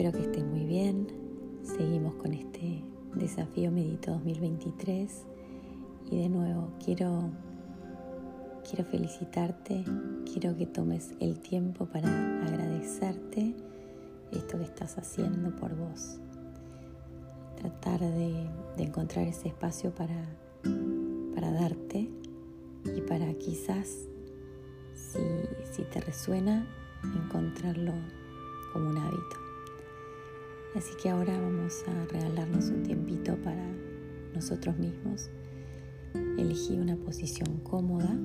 Espero que estés muy bien. Seguimos con este desafío Medito 2023 y de nuevo quiero quiero felicitarte, quiero que tomes el tiempo para agradecerte esto que estás haciendo por vos. Tratar de, encontrar ese espacio para, para darte y para quizás, si, si te resuena, encontrarlo como un hábito. Así que ahora vamos a regalarnos un tiempito para nosotros mismos. Elegí una posición cómoda,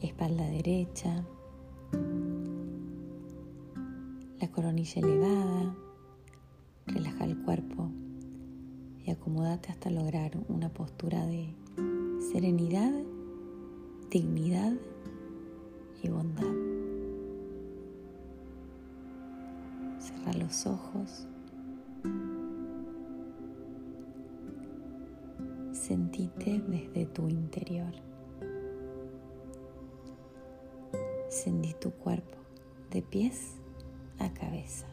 espalda derecha, la coronilla elevada, relaja el cuerpo y acomódate hasta lograr una postura de serenidad, dignidad y bondad. Cerra los ojos. Sentite desde tu interior. Sentí tu cuerpo de pies a cabeza.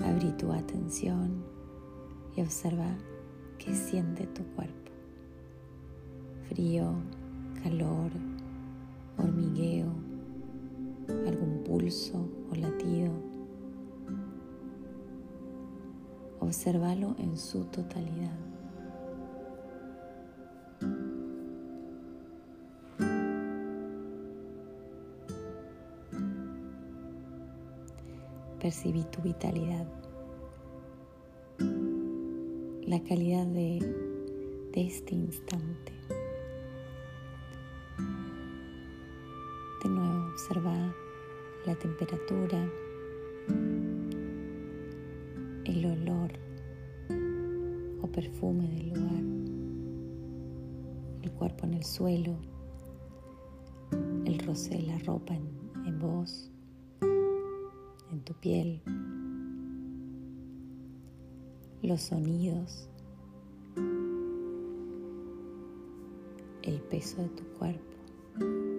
Abrí tu atención y observa qué siente tu cuerpo. Frío, calor, hormigueo, pulso o latido. Observalo en su totalidad. Percibí tu vitalidad, la calidad de, este instante. De nuevo, observa la temperatura, el olor o perfume del lugar, el cuerpo en el suelo, el roce de la ropa en, en vos, en tu piel, los sonidos, el peso de tu cuerpo.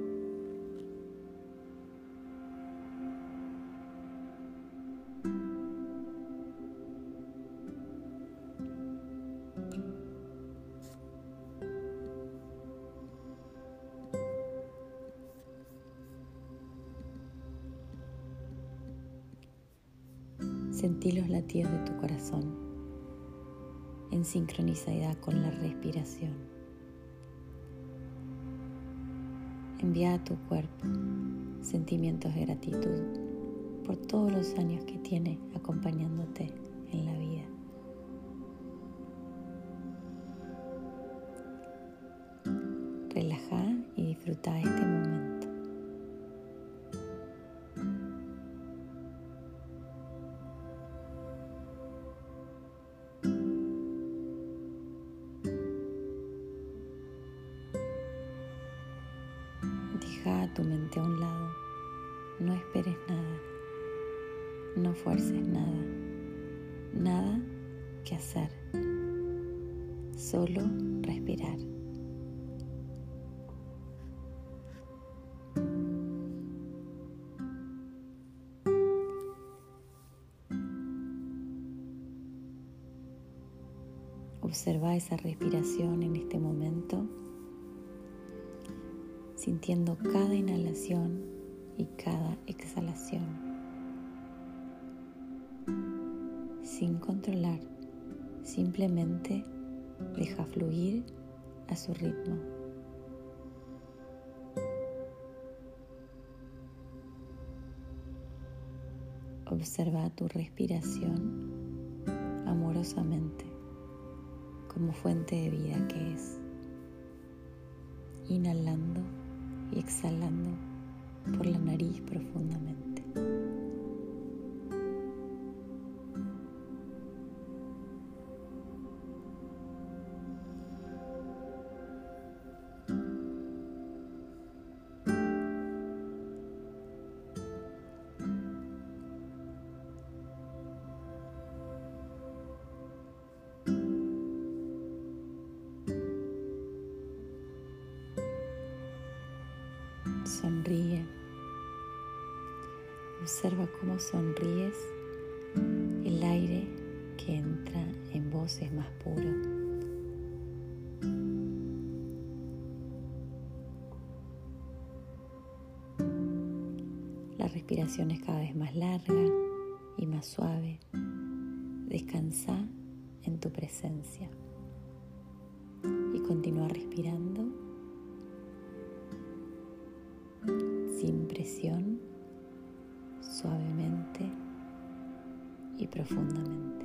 Sentí los latidos de tu corazón en sincronicidad con la respiración. Envía a tu cuerpo sentimientos de gratitud por todos los años que tiene acompañándote en la vida. Mente a un lado. No esperes nada. No fuerces nada. Nada que hacer. Solo respirar. Observa esa respiración en este momento sintiendo cada inhalación y cada exhalación, sin controlar, simplemente deja fluir a su ritmo. Observa tu respiración amorosamente como fuente de vida que es, inhalando y exhalando por la nariz profundamente. Sonríe Observa cómo sonríes, el aire que entra en vos es más puro. La respiración es cada vez más larga y más suave. Descansa en tu presencia y continúa respirando suavemente y profundamente.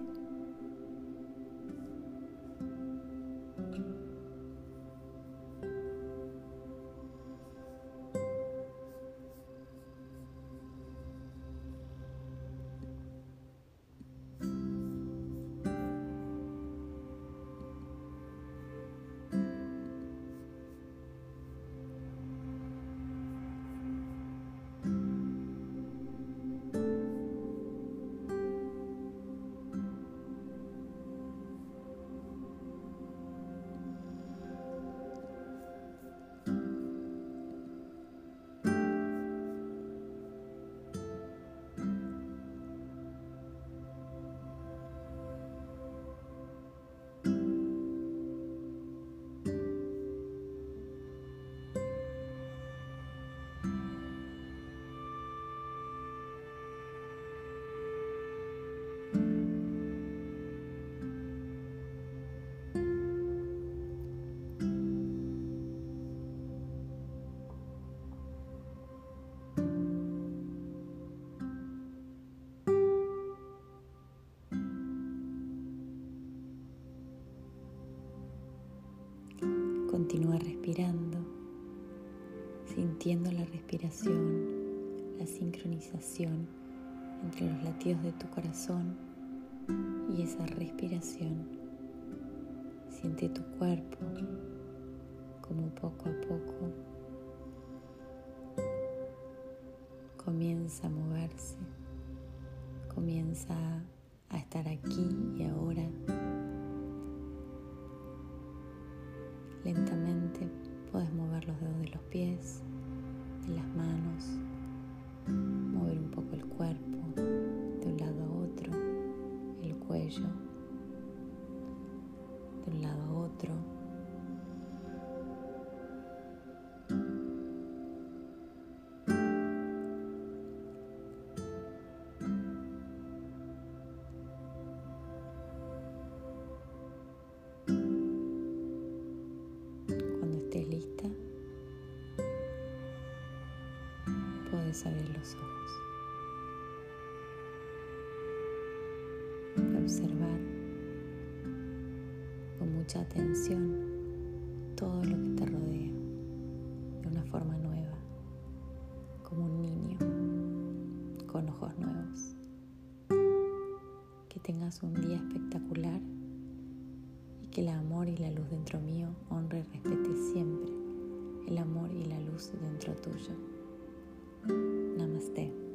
Continúa respirando, sintiendo la respiración, la sincronización entre los latidos de tu corazón y esa respiración. Siente tu cuerpo como poco a poco comienza a moverse, comienza a estar aquí y ahora los ojos. Observar con mucha atención todo lo que te rodea de una forma nueva, como un niño con ojos nuevos. Que tengas un día espectacular y que el amor y la luz dentro mío honre y respete siempre el amor y la luz dentro tuyo. ナ。